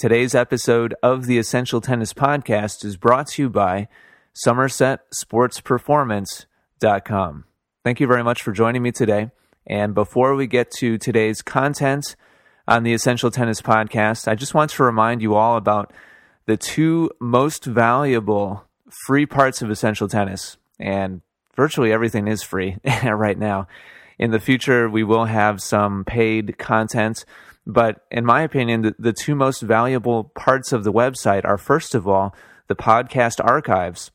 Today's episode of the Essential Tennis Podcast is brought to you by SomersetSportsPerformance.com. Thank you very much for joining me today. And before we get to today's content on the Essential Tennis Podcast, I just want to remind you all about the two most valuable free parts of Essential Tennis. And virtually everything is free right now. In the future, we will have some paid content but in my opinion, the, the two most valuable parts of the website are first of all, the podcast archives,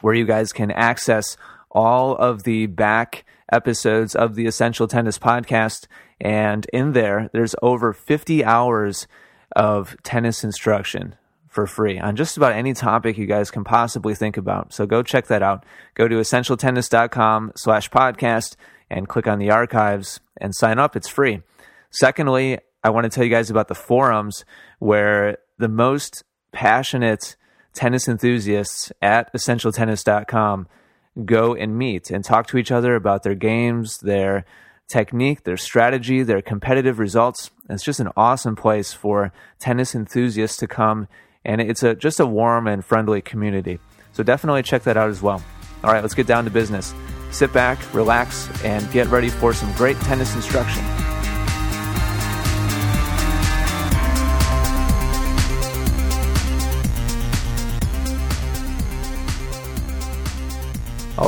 where you guys can access all of the back episodes of the Essential Tennis podcast. And in there, there's over 50 hours of tennis instruction for free on just about any topic you guys can possibly think about. So go check that out. Go to essentialtennis.com slash podcast and click on the archives and sign up. It's free. Secondly, I want to tell you guys about the forums where the most passionate tennis enthusiasts at essentialtennis.com go and meet and talk to each other about their games, their technique, their strategy, their competitive results. It's just an awesome place for tennis enthusiasts to come, and it's a just a warm and friendly community. So definitely check that out as well. All right, let's get down to business. Sit back, relax, and get ready for some great tennis instruction.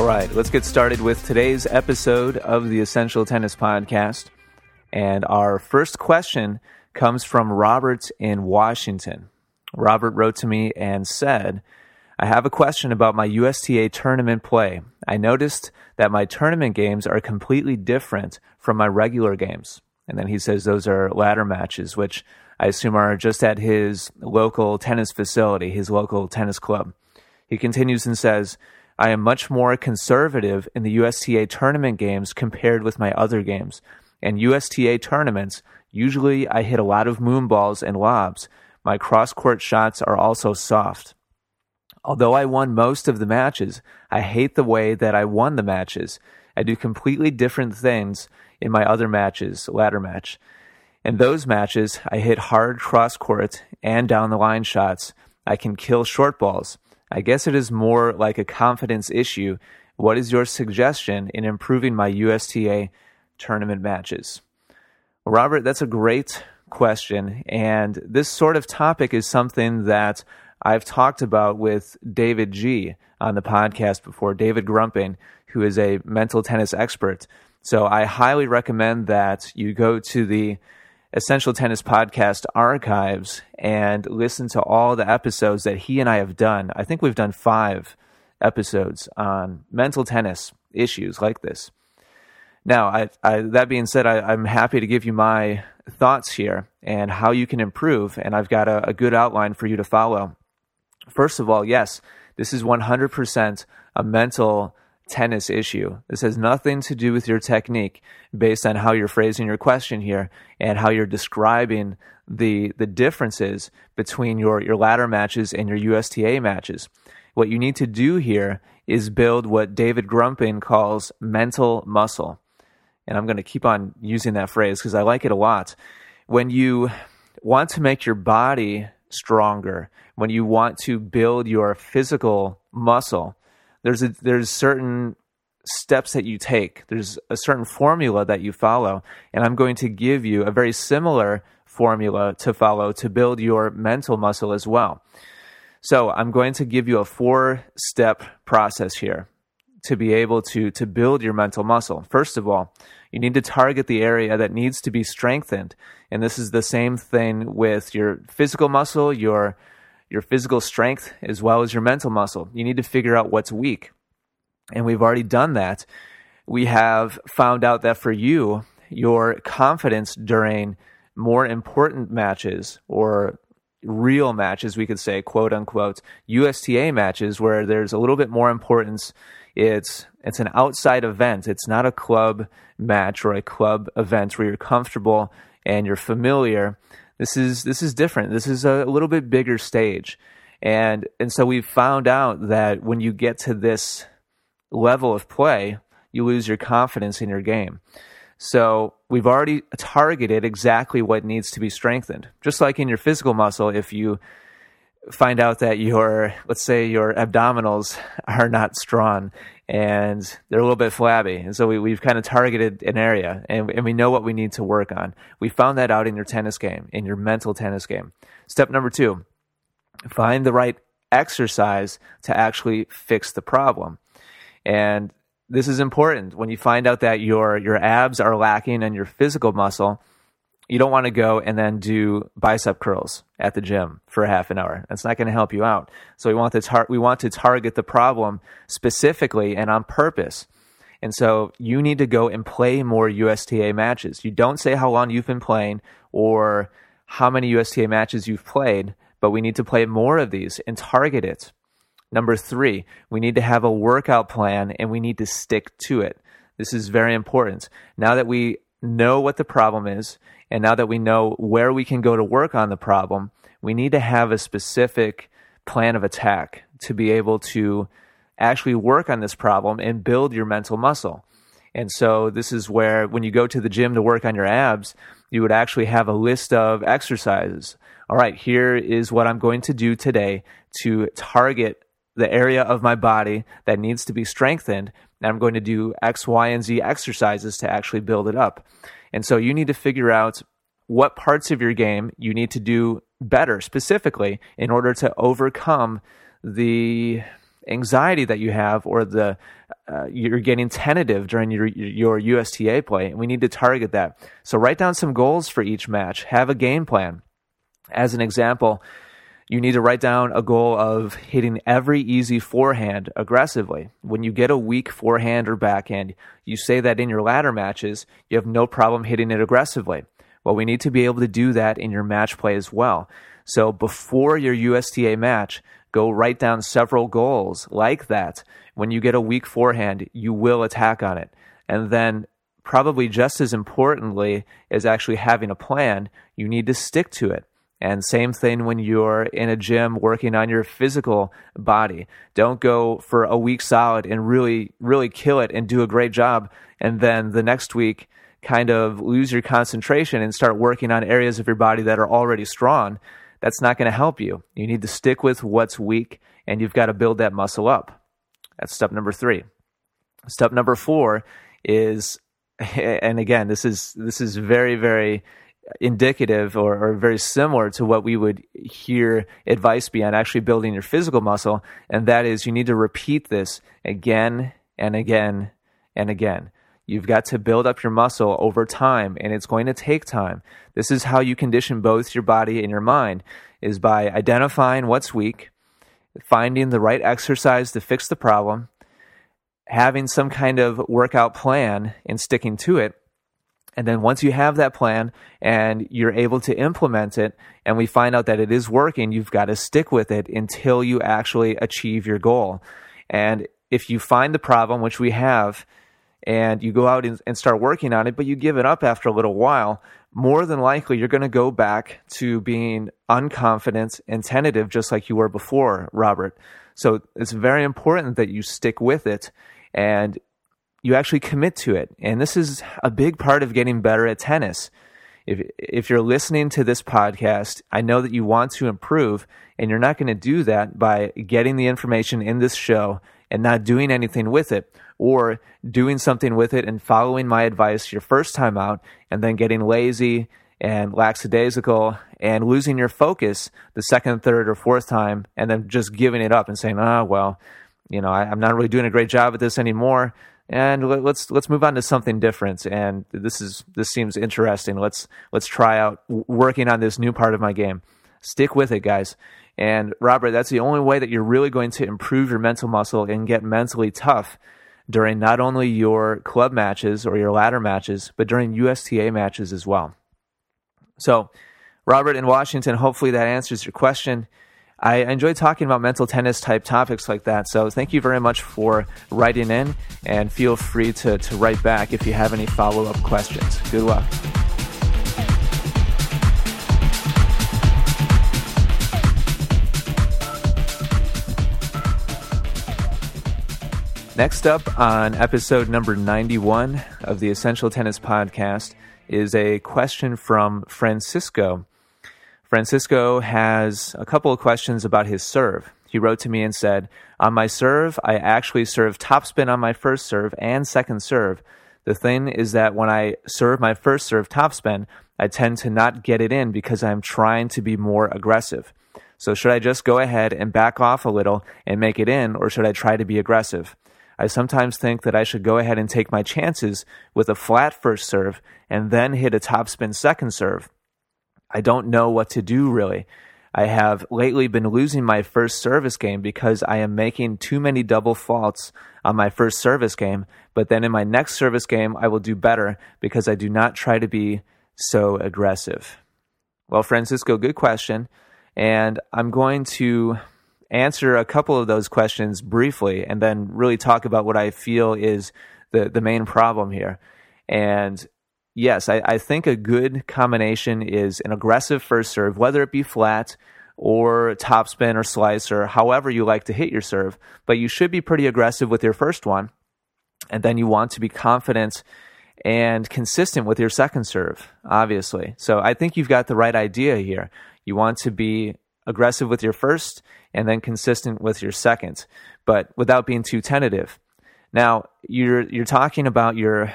Right, let's get started with today's episode of the Essential Tennis Podcast. And our first question comes from Robert in Washington. Robert wrote to me and said, I have a question about my USTA tournament play. I noticed that my tournament games are completely different from my regular games. And then he says those are ladder matches, which I assume are just at his local tennis facility, his local tennis club. He continues and says, I am much more conservative in the USTA tournament games compared with my other games. And USTA tournaments, usually I hit a lot of moon balls and lobs. My cross court shots are also soft. Although I won most of the matches, I hate the way that I won the matches. I do completely different things in my other matches, ladder match. In those matches, I hit hard cross court and down the line shots. I can kill short balls. I guess it is more like a confidence issue. What is your suggestion in improving my USTA tournament matches? Robert, that's a great question. And this sort of topic is something that I've talked about with David G on the podcast before, David Grumping, who is a mental tennis expert. So I highly recommend that you go to the Essential Tennis Podcast archives and listen to all the episodes that he and I have done. I think we've done five episodes on mental tennis issues like this. Now, I, I, that being said, I, am happy to give you my thoughts here and how you can improve, and I've got a, a good outline for you to follow. First of all, yes, this is 100% a mental tennis issue. This has nothing to do with your technique based on how you're phrasing your question here and how you're describing the the differences between your, your ladder matches and your USTA matches. What you need to do here is build what David Grumping calls mental muscle. And I'm going to keep on using that phrase because I like it a lot. When you want to make your body stronger, when you want to build your physical muscle, there's a, there's certain steps that you take. There's a certain formula that you follow, and I'm going to give you a very similar formula to follow to build your mental muscle as well. So, I'm going to give you a four-step process here to be able to to build your mental muscle. First of all, you need to target the area that needs to be strengthened. And this is the same thing with your physical muscle, your your physical strength as well as your mental muscle. You need to figure out what's weak. And we've already done that. We have found out that for you, your confidence during more important matches or real matches, we could say, quote unquote, USTA matches where there's a little bit more importance. It's it's an outside event. It's not a club match or a club event where you're comfortable and you're familiar. This is this is different. This is a little bit bigger stage. And and so we've found out that when you get to this level of play, you lose your confidence in your game. So we've already targeted exactly what needs to be strengthened. Just like in your physical muscle, if you find out that your, let's say your abdominals are not strong and they're a little bit flabby. And so we, have kind of targeted an area and, and we know what we need to work on. We found that out in your tennis game, in your mental tennis game. Step number two, find the right exercise to actually fix the problem. And this is important. When you find out that your your abs are lacking and your physical muscle, you don't want to go and then do bicep curls at the gym for half an hour. That's not going to help you out. So we want to tar- we want to target the problem specifically and on purpose. And so you need to go and play more USTA matches. You don't say how long you've been playing or how many USTA matches you've played, but we need to play more of these and target it. Number three, we need to have a workout plan and we need to stick to it. This is very important. Now that we know what the problem is, and now that we know where we can go to work on the problem, we need to have a specific plan of attack to be able to actually work on this problem and build your mental muscle. And so this is where when you go to the gym to work on your abs, you would actually have a list of exercises. All right, here is what I'm going to do today to target the area of my body that needs to be strengthened. And I'm going to do X, Y, and Z exercises to actually build it up. And so you need to figure out what parts of your game you need to do better specifically in order to overcome the anxiety that you have or the uh, you're getting tentative during your your USTA play and we need to target that. So write down some goals for each match, have a game plan. As an example, you need to write down a goal of hitting every easy forehand aggressively. When you get a weak forehand or backhand, you say that in your ladder matches, you have no problem hitting it aggressively. Well, we need to be able to do that in your match play as well. So before your USTA match, go write down several goals like that. When you get a weak forehand, you will attack on it. And then probably just as importantly as actually having a plan, you need to stick to it. And same thing when you're in a gym working on your physical body. Don't go for a week solid and really, really kill it and do a great job. And then the next week, kind of lose your concentration and start working on areas of your body that are already strong. That's not going to help you. You need to stick with what's weak and you've got to build that muscle up. That's step number three. Step number four is, and again, this is, this is very, very indicative or, or, very similar to what we would hear advice be on actually building your physical muscle. And that is you need to repeat this again and again and again. You've got to build up your muscle over time and it's going to take time. This is how you condition both your body and your mind is by identifying what's weak, finding the right exercise to fix the problem, having some kind of workout plan and sticking to it, and then once you have that plan and you're able to implement it, and we find out that it is working, you've got to stick with it until you actually achieve your goal. And if you find the problem, which we have, and you go out and, start working on it, but you give it up after a little while, more than likely you're going to go back to being unconfident and tentative, just like you were before, Robert. So it's very important that you stick with it and you actually commit to it. And this is a big part of getting better at tennis. If, if you're listening to this podcast, I know that you want to improve, and you're not going to do that by getting the information in this show and not doing anything with it, or doing something with it and following my advice your first time out, and then getting lazy and lackadaisical and losing your focus the second, third, or fourth time, and then just giving it up and saying, "Ah, oh, well, you know, I, I'm not really doing a great job at this anymore." And let's let's move on to something different. And this is this seems interesting. Let's let's try out working on this new part of my game. Stick with it, guys. And Robert, that's the only way that you're really going to improve your mental muscle and get mentally tough during not only your club matches or your ladder matches, but during USTA matches as well. So, Robert in Washington, hopefully that answers your question. I enjoy talking about mental tennis type topics like that. So thank you very much for writing in and feel free to, to write back if you have any follow up questions. Good luck. Next up on episode number 91 of the Essential Tennis Podcast is a question from Francisco. Francisco has a couple of questions about his serve. He wrote to me and said, On my serve, I actually serve topspin on my first serve and second serve. The thing is that when I serve my first serve topspin, I tend to not get it in because I'm trying to be more aggressive. So, should I just go ahead and back off a little and make it in, or should I try to be aggressive? I sometimes think that I should go ahead and take my chances with a flat first serve and then hit a topspin second serve. I don't know what to do really. I have lately been losing my first service game because I am making too many double faults on my first service game, but then in my next service game, I will do better because I do not try to be so aggressive. Well, Francisco, good question. And I'm going to answer a couple of those questions briefly and then really talk about what I feel is the, the main problem here. And yes, I, I think a good combination is an aggressive first serve, whether it be flat or topspin or slice or however you like to hit your serve, but you should be pretty aggressive with your first one. And then you want to be confident and consistent with your second serve, obviously. So I think you've got the right idea here. You want to be aggressive with your first and then consistent with your second, but without being too tentative. Now, you're you're talking about your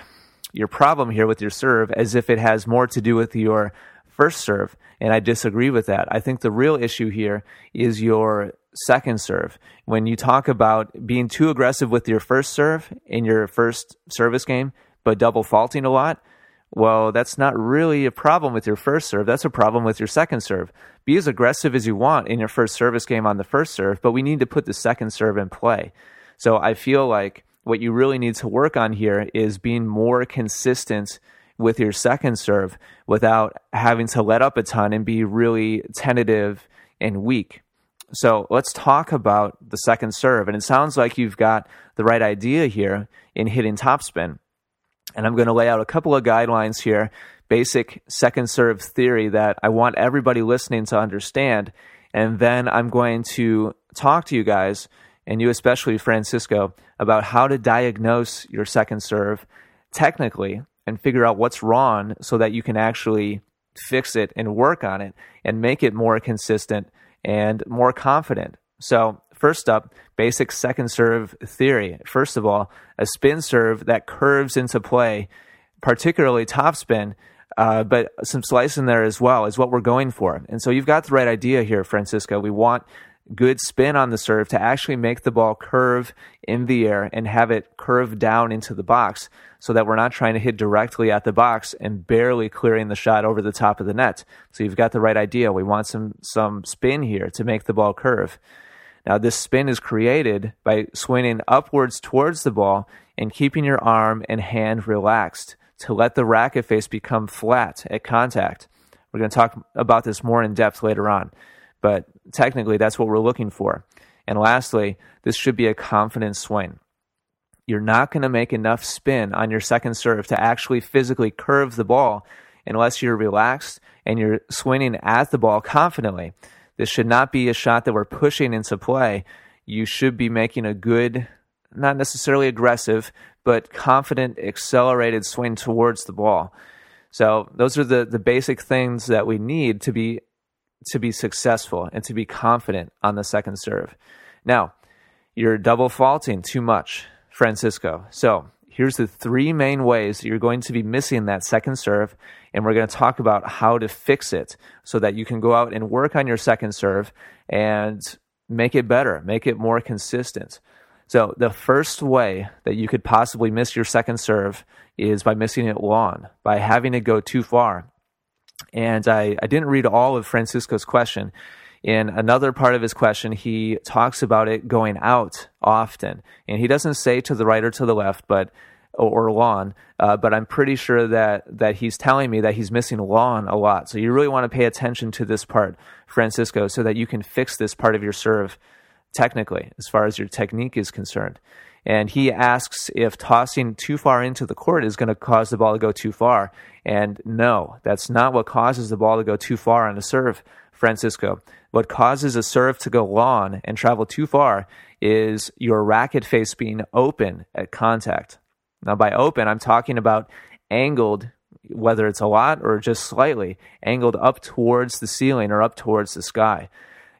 your problem here with your serve as if it has more to do with your first serve, and I disagree with that. I think the real issue here is your second serve. When you talk about being too aggressive with your first serve in your first service game, but double faulting a lot, well, that's not really a problem with your first serve. That's a problem with your second serve. Be as aggressive as you want in your first service game on the first serve, but we need to put the second serve in play. So I feel like what you really need to work on here is being more consistent with your second serve without having to let up a ton and be really tentative and weak. So let's talk about the second serve. And it sounds like you've got the right idea here in hitting topspin. And I'm going to lay out a couple of guidelines here, basic second serve theory that I want everybody listening to understand. And then I'm going to talk to you guys, and you especially, Francisco, about how to diagnose your second serve technically and figure out what's wrong so that you can actually fix it and work on it and make it more consistent and more confident. So, First up, basic second serve theory. First of all, a spin serve that curves into play, particularly topspin, uh, but some slice in there as well is what we're going for. And so you've got the right idea here, Francisco. We want good spin on the serve to actually make the ball curve in the air and have it curve down into the box so that we're not trying to hit directly at the box and barely clearing the shot over the top of the net. So you've got the right idea. We want some some spin here to make the ball curve. Now, this spin is created by swinging upwards towards the ball and keeping your arm and hand relaxed to let the racket face become flat at contact. We're going to talk about this more in depth later on, but technically, that's what we're looking for. And lastly, this should be a confident swing. You're not going to make enough spin on your second serve to actually physically curve the ball unless you're relaxed and you're swinging at the ball confidently. This should not be a shot that we're pushing into play. You should be making a good, not necessarily aggressive, but confident, accelerated swing towards the ball. So those are the, the basic things that we need to be to be successful and to be confident on the second serve. Now, you're double faulting too much, Francisco. So here's the three main ways you're going to be missing that second serve, and we're going to talk about how to fix it so that you can go out and work on your second serve and make it better, make it more consistent. So, the first way that you could possibly miss your second serve is by missing it long, by having it go too far. And I, I didn't read all of Francisco's question. In another part of his question, he talks about it going out often. And he doesn't say to the right or to the left, but or, lawn, uh, but I'm pretty sure that that he's telling me that he's missing lawn a lot. So you really want to pay attention to this part, Francisco, so that you can fix this part of your serve technically, as far as your technique is concerned. And he asks if tossing too far into the court is going to cause the ball to go too far. And no, that's not what causes the ball to go too far on a serve, Francisco. What causes a serve to go long and travel too far is your racket face being open at contact. Now, by open, I'm talking about angled, whether it's a lot or just slightly, angled up towards the ceiling or up towards the sky.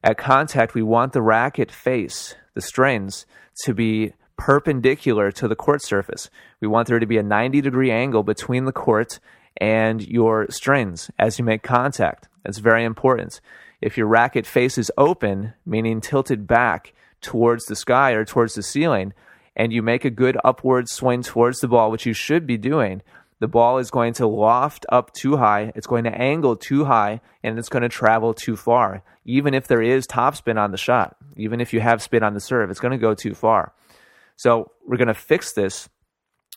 At contact, we want the racket face, the strings, to be perpendicular to the court surface. We want there to be a 90 degree angle between the court and your strings as you make contact. That's very important. If your racket faces open, meaning tilted back towards the sky or towards the ceiling, and you make a good upward swing towards the ball, which you should be doing, the ball is going to loft up too high, it's going to angle too high, and it's going to travel too far. Even if there is topspin on the shot, even if you have spin on the serve, it's going to go too far. So we're going to fix this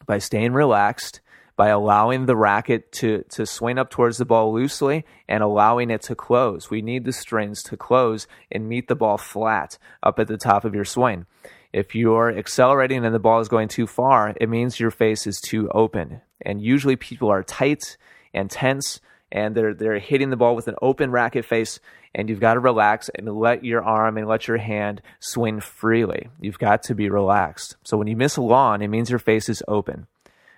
by staying relaxed, by allowing the racket to, to swing up towards the ball loosely and allowing it to close. We need the strings to close and meet the ball flat up at the top of your swing. If you're accelerating and the ball is going too far, it means your face is too open. And usually people are tight and tense and they're they're hitting the ball with an open racket face and you've got to relax and let your arm and let your hand swing freely. You've got to be relaxed. So when you miss a lawn, it means your face is open.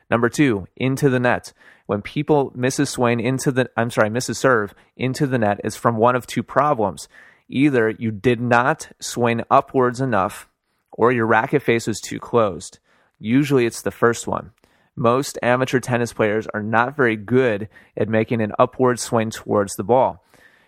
Number 2, into the net. When people miss a swing into the I'm sorry, miss a serve into the net is from one of two problems. Either you did not swing upwards enough or your racket face was too closed. Usually it's the first one most amateur tennis players are not very good at making an upward swing towards the ball.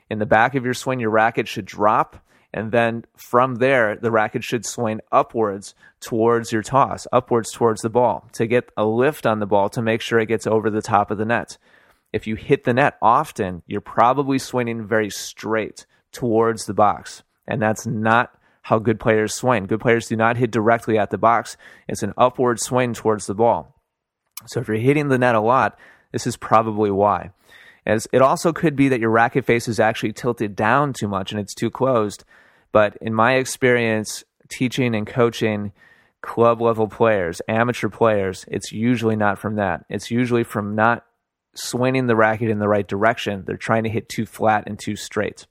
In the back of your swing, your racket should drop, and then from there, the racket should swing upwards towards your toss, upwards towards the ball to get a lift on the ball to make sure it gets over the top of the net. If you hit the net often, you're probably swinging very straight towards the box, and that's not how good players swing. Good players do not hit directly at the box. It's an upward swing towards the ball. So if you're hitting the net a lot, this is probably why. As it also could be that your racket face is actually tilted down too much and it's too closed. But in my experience, teaching and coaching club level players, amateur players, it's usually not from that. It's usually from not swinging the racket in the right direction. They're trying to hit too flat and too straight.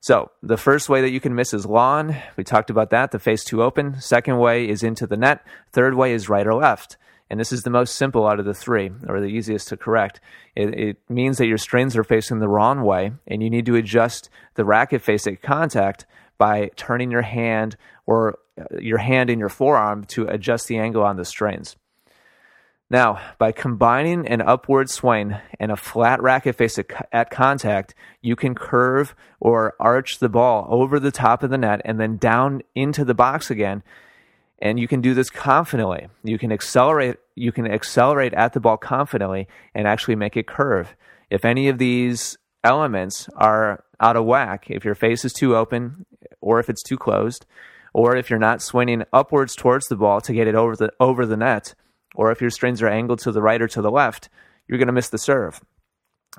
So the first way that you can miss is lawn. We talked about that, the face too open. Second way is into the net. Third way is right or left and this is the most simple out of the three, or the easiest to correct. It, it, means that your strings are facing the wrong way, and you need to adjust the racket face at contact by turning your hand or uh, your hand in your forearm to adjust the angle on the strings. Now, by combining an upward swing and a flat racket face at, at, contact, you can curve or arch the ball over the top of the net and then down into the box again and you can do this confidently. You can accelerate you can accelerate at the ball confidently and actually make it curve. If any of these elements are out of whack, if your face is too open or if it's too closed, or if you're not swinging upwards towards the ball to get it over the over the net, or if your strings are angled to the right or to the left, you're going to miss the serve.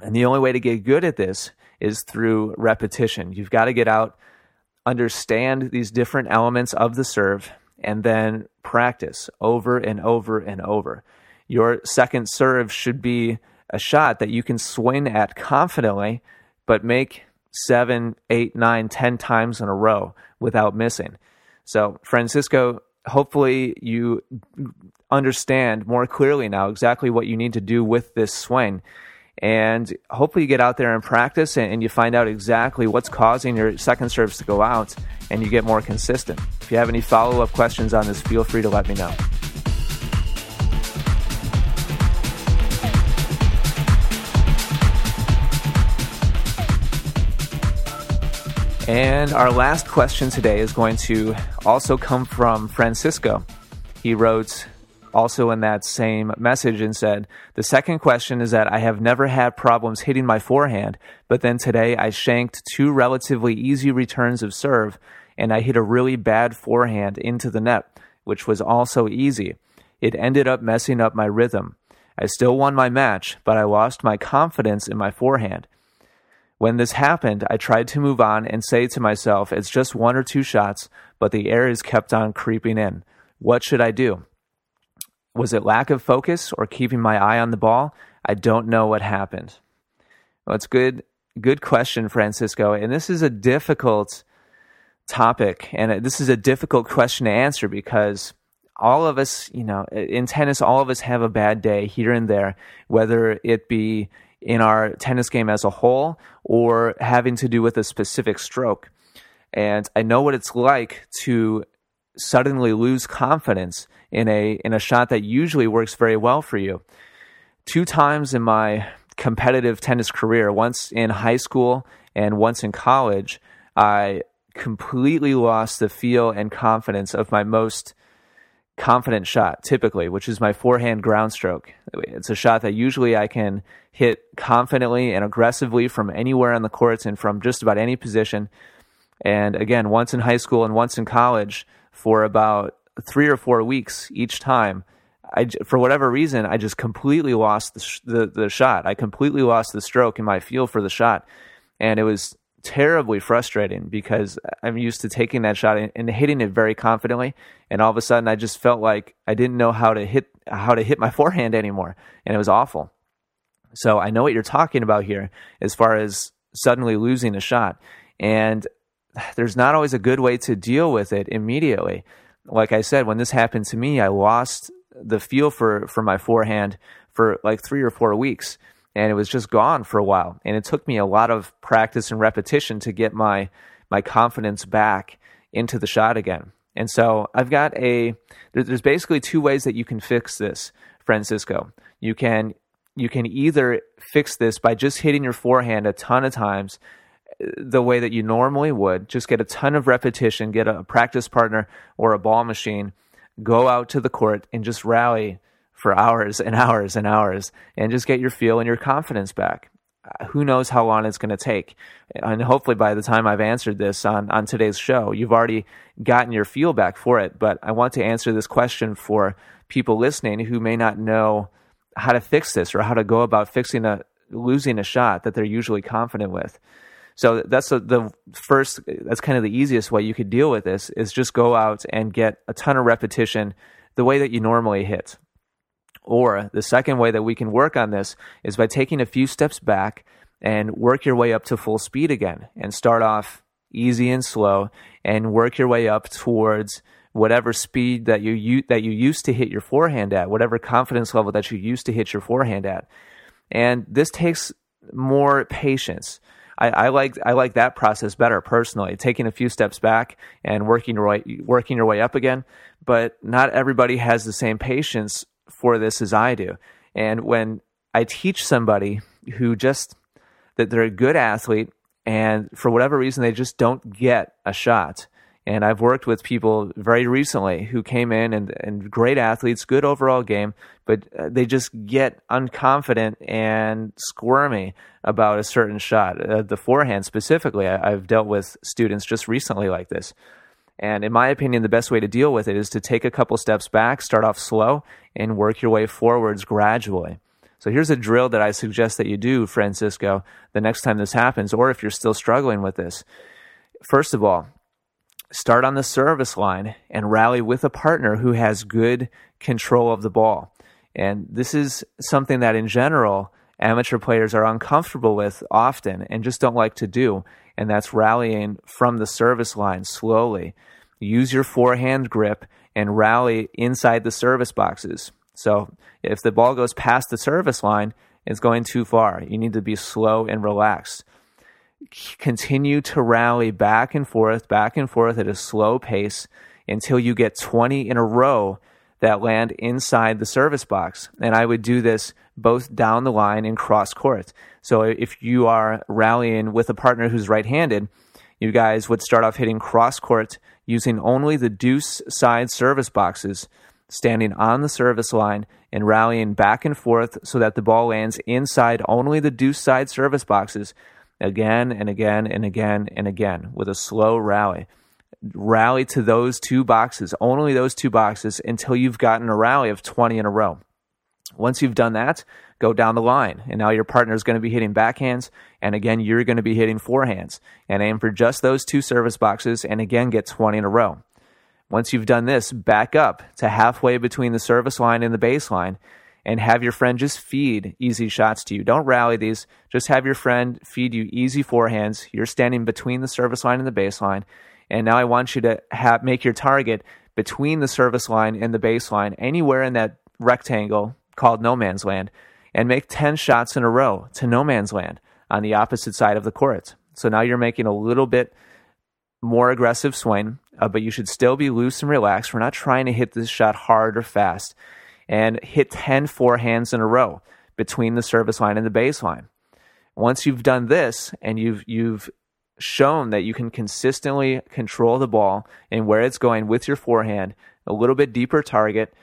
And the only way to get good at this is through repetition. You've got to get out, understand these different elements of the serve, and then practice over and over and over. Your second serve should be a shot that you can swing at confidently, but make seven, eight, nine, ten times in a row without missing. So, Francisco, hopefully you understand more clearly now exactly what you need to do with this swing and hopefully you get out there and practice and, and, you find out exactly what's causing your second serves to go out and you get more consistent. If you have any follow up questions on this, feel free to let me know. And our last question today is going to also come from Francisco. He wrote, also in that same message and said, The second question is that I have never had problems hitting my forehand, but then today I shanked two relatively easy returns of serve and I hit a really bad forehand into the net, which was also easy. It ended up messing up my rhythm. I still won my match, but I lost my confidence in my forehand. When this happened, I tried to move on and say to myself, it's just one or two shots, but the errors kept on creeping in. What should I do? Was it lack of focus or keeping my eye on the ball? I don't know what happened. Well, it's good, good question, Francisco. And this is a difficult topic, and this is a difficult question to answer because all of us, you know, in tennis, all of us have a bad day here and there, whether it be in our tennis game as a whole or having to do with a specific stroke. And I know what it's like to suddenly lose confidence in a in a shot that usually works very well for you. Two times in my competitive tennis career, once in high school and once in college, I completely lost the feel and confidence of my most confident shot, typically, which is my forehand ground stroke. It's a shot that usually I can hit confidently and aggressively from anywhere on the courts and from just about any position. And again, once in high school and once in college for about three or four weeks each time. I, for whatever reason, I just completely lost the, the, the shot. I completely lost the stroke in my feel for the shot, and it was terribly frustrating because I'm used to taking that shot and, and, hitting it very confidently, and all of a sudden I just felt like I didn't know how to hit how to hit my forehand anymore, and it was awful. So I know what you're talking about here as far as suddenly losing a shot, and there's not always a good way to deal with it immediately. Like I said, when this happened to me, I lost the feel for for my forehand for like three or four weeks and it was just gone for a while. And it took me a lot of practice and repetition to get my my confidence back into the shot again. And so I've got a there's basically two ways that you can fix this, Francisco. You can you can either fix this by just hitting your forehand a ton of times the way that you normally would, just get a ton of repetition, get a practice partner or a ball machine, go out to the court and just rally for hours and hours and hours and just get your feel and your confidence back. Uh, who knows how long it's going to take? And hopefully, by the time I've answered this on, on today's show, you've already gotten your feel back for it. But I want to answer this question for people listening who may not know how to fix this or how to go about fixing a losing a shot that they're usually confident with. So that's a, the first. That's kind of the easiest way you could deal with this is just go out and get a ton of repetition the way that you normally hit. Or the second way that we can work on this is by taking a few steps back and work your way up to full speed again and start off easy and slow and work your way up towards whatever speed that you that you used to hit your forehand at, whatever confidence level that you used to hit your forehand at. And this takes more patience. I, I, like I like that process better personally, taking a few steps back and working your way working your way up again. But not everybody has the same patience for this as I do. And when I teach somebody who just that they're a good athlete and for whatever reason they just don't get a shot. And I've worked with people very recently who came in and, and great athletes, good overall game, but uh, they just get unconfident and squirmy about a certain shot. Uh, the forehand specifically, I, I've dealt with students just recently like this. And in my opinion, the best way to deal with it is to take a couple steps back, start off slow, and work your way forwards gradually. So here's a drill that I suggest that you do, Francisco, the next time this happens, or if you're still struggling with this. First of all, start on the service line and rally with a partner who has good control of the ball. And this is something that in general, amateur players are uncomfortable with often and just don't like to do. And that's rallying from the service line slowly use your forehand grip and rally inside the service boxes. So if the ball goes past the service line, it's going too far. You need to be slow and relaxed. Continue to rally back and forth, back and forth at a slow pace until you get 20 in a row that land inside the service box. And I would do this both down the line and cross court. So if you are rallying with a partner who's right handed, you guys would start off hitting cross court using only the deuce side service boxes, standing on the service line and rallying back and forth so that the ball lands inside only the deuce side service boxes again and again and again and again with a slow rally. rally to those two boxes, only those two boxes, until you've gotten a rally of 20 in a row. Once you've done that, go down the line. And now your partner is going to be hitting backhands. And again, you're going to be hitting forehands. And aim for just those two service boxes and again get 20 in a row. Once you've done this, back up to halfway between the service line and the baseline and have your friend just feed easy shots to you. Don't rally these. Just have your friend feed you easy forehands. You're standing between the service line and the baseline. And now I want you to have, make your target between the service line and the baseline, anywhere in that rectangle called no man's land, and make 10 shots in a row to no man's land on the opposite side of the court. So now you're making a little bit more aggressive swing, uh, but you should still be loose and relaxed. We're not trying to hit this shot hard or fast and hit 10 forehands in a row between the service line and the baseline. Once you've done this and you've you've shown that you can consistently control the ball and where it's going with your forehand, a little bit deeper target.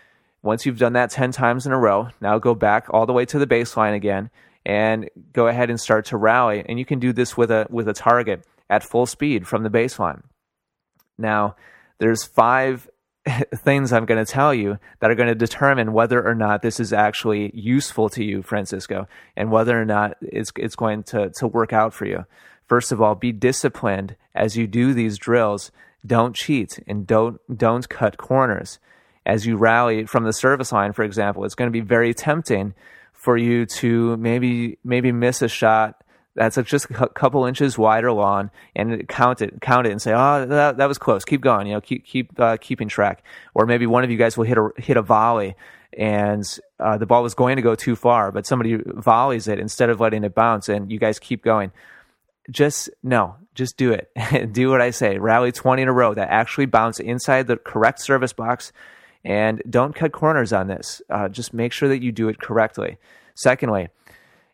Once you've done that 10 times in a row, now go back all the way to the baseline again and go ahead and start to rally and you can do this with a with a target at full speed from the baseline. Now, there's five things I'm going to tell you that are going to determine whether or not this is actually useful to you, Francisco, and whether or not it's it's going to to work out for you. First of all, be disciplined as you do these drills. Don't cheat and don't don't cut corners. As you rally from the service line, for example, it's going to be very tempting for you to maybe maybe miss a shot that's just a couple inches wider lawn and count it, count it, and say, "Oh, that, that was close. Keep going. You know, keep keep uh, keeping track." Or maybe one of you guys will hit a hit a volley, and uh, the ball was going to go too far, but somebody volleys it instead of letting it bounce, and you guys keep going. Just no, just do it. do what I say. Rally twenty in a row that actually bounce inside the correct service box, and don't cut corners on this. Uh, just make sure that you do it correctly. Secondly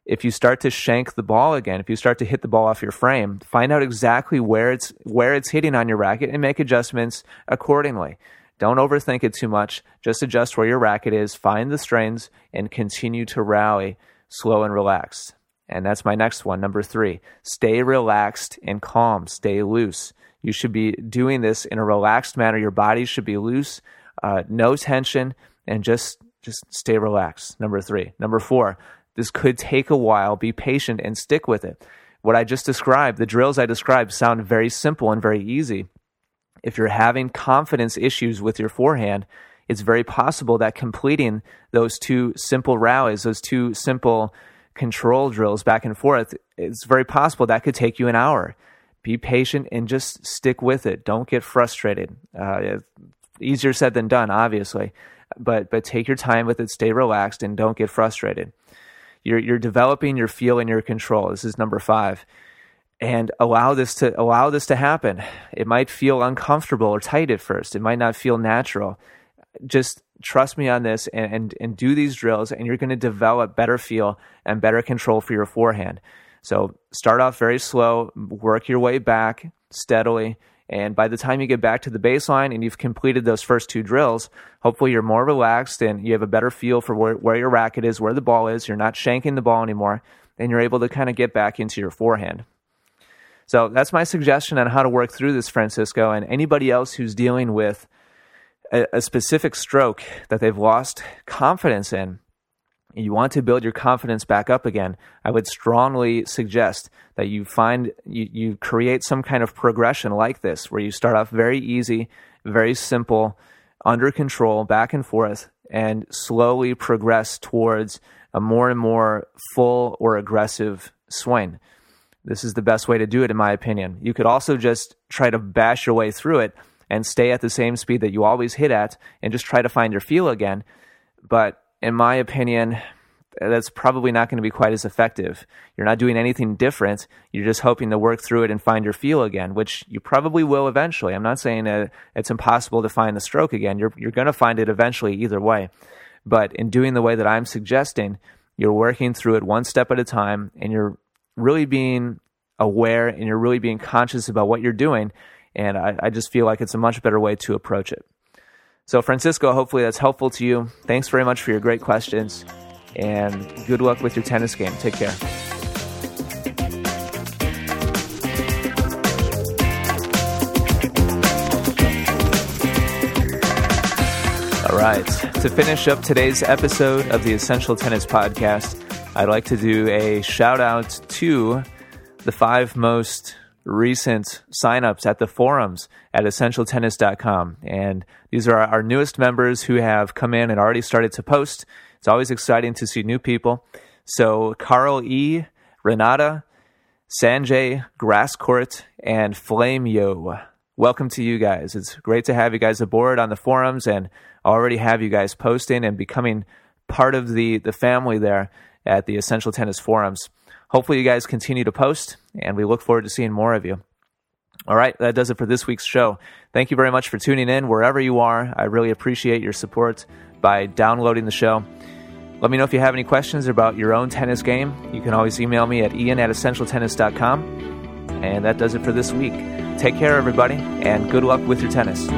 if you start to shank the ball again, if you start to hit the ball off your frame, find out exactly where it's where it's hitting on your racket and make adjustments accordingly. Don't overthink it too much. Just adjust where your racket is, find the strains, and continue to rally slow and relaxed. And that's my next one, number three. Stay relaxed and calm. Stay loose. You should be doing this in a relaxed manner. Your body should be loose, uh, no tension, and just just stay relaxed. Number three. Number four, this could take a while. Be patient and stick with it. What I just described, the drills I described, sound very simple and very easy. If you're having confidence issues with your forehand, it's very possible that completing those two simple rallies, those two simple control drills back and forth, it's very possible that could take you an hour. Be patient and just stick with it. Don't get frustrated. Uh, easier said than done, obviously, but but take your time with it. Stay relaxed and don't get frustrated. You're you're developing your feel and your control. This is number five. And allow this to allow this to happen. It might feel uncomfortable or tight at first. It might not feel natural. Just trust me on this and, and, and do these drills and you're going to develop better feel and better control for your forehand. So start off very slow, work your way back steadily, and by the time you get back to the baseline and you've completed those first two drills, hopefully you're more relaxed and you have a better feel for where, where your racket is, where the ball is. You're not shanking the ball anymore, and you're able to kind of get back into your forehand. So that's my suggestion on how to work through this, Francisco. And anybody else who's dealing with a, a specific stroke that they've lost confidence in, you want to build your confidence back up again, I would strongly suggest that you find you, you create some kind of progression like this where you start off very easy, very simple, under control, back and forth, and slowly progress towards a more and more full or aggressive swing. This is the best way to do it, in my opinion. You could also just try to bash your way through it and stay at the same speed that you always hit at and just try to find your feel again. But in my opinion, that's probably not going to be quite as effective. You're not doing anything different. You're just hoping to work through it and find your feel again, which you probably will eventually. I'm not saying it's impossible to find the stroke again. You're, you're going to find it eventually either way. But in doing the way that I'm suggesting, you're working through it one step at a time and you're really being aware and you're really being conscious about what you're doing. And I, I just feel like it's a much better way to approach it. So, Francisco, hopefully that's helpful to you. Thanks very much for your great questions and good luck with your tennis game. Take care. All right. To finish up today's episode of the Essential Tennis Podcast, I'd like to do a shout out to the five most recent signups at the forums at essentialtennis.com. And these are our newest members who have come in and already started to post. It's always exciting to see new people. So, Carl E., Renata, Sanjay, Grasscourt, and Flame Yo. Welcome to you guys. It's great to have you guys aboard on the forums and already have you guys posting and becoming part of the, the family there at the Essential Tennis forums. Hopefully, you guys continue to post, and we look forward to seeing more of you. All right, that does it for this week's show. Thank you very much for tuning in wherever you are. I really appreciate your support by downloading the show. Let me know if you have any questions about your own tennis game. You can always email me at ian at essentialtennis.com. And that does it for this week. Take care, everybody, and good luck with your tennis.